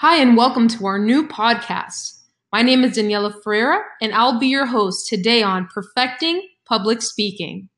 Hi, and welcome to our new podcast. My name is Daniela Ferreira, and I'll be your host today on Perfecting Public Speaking.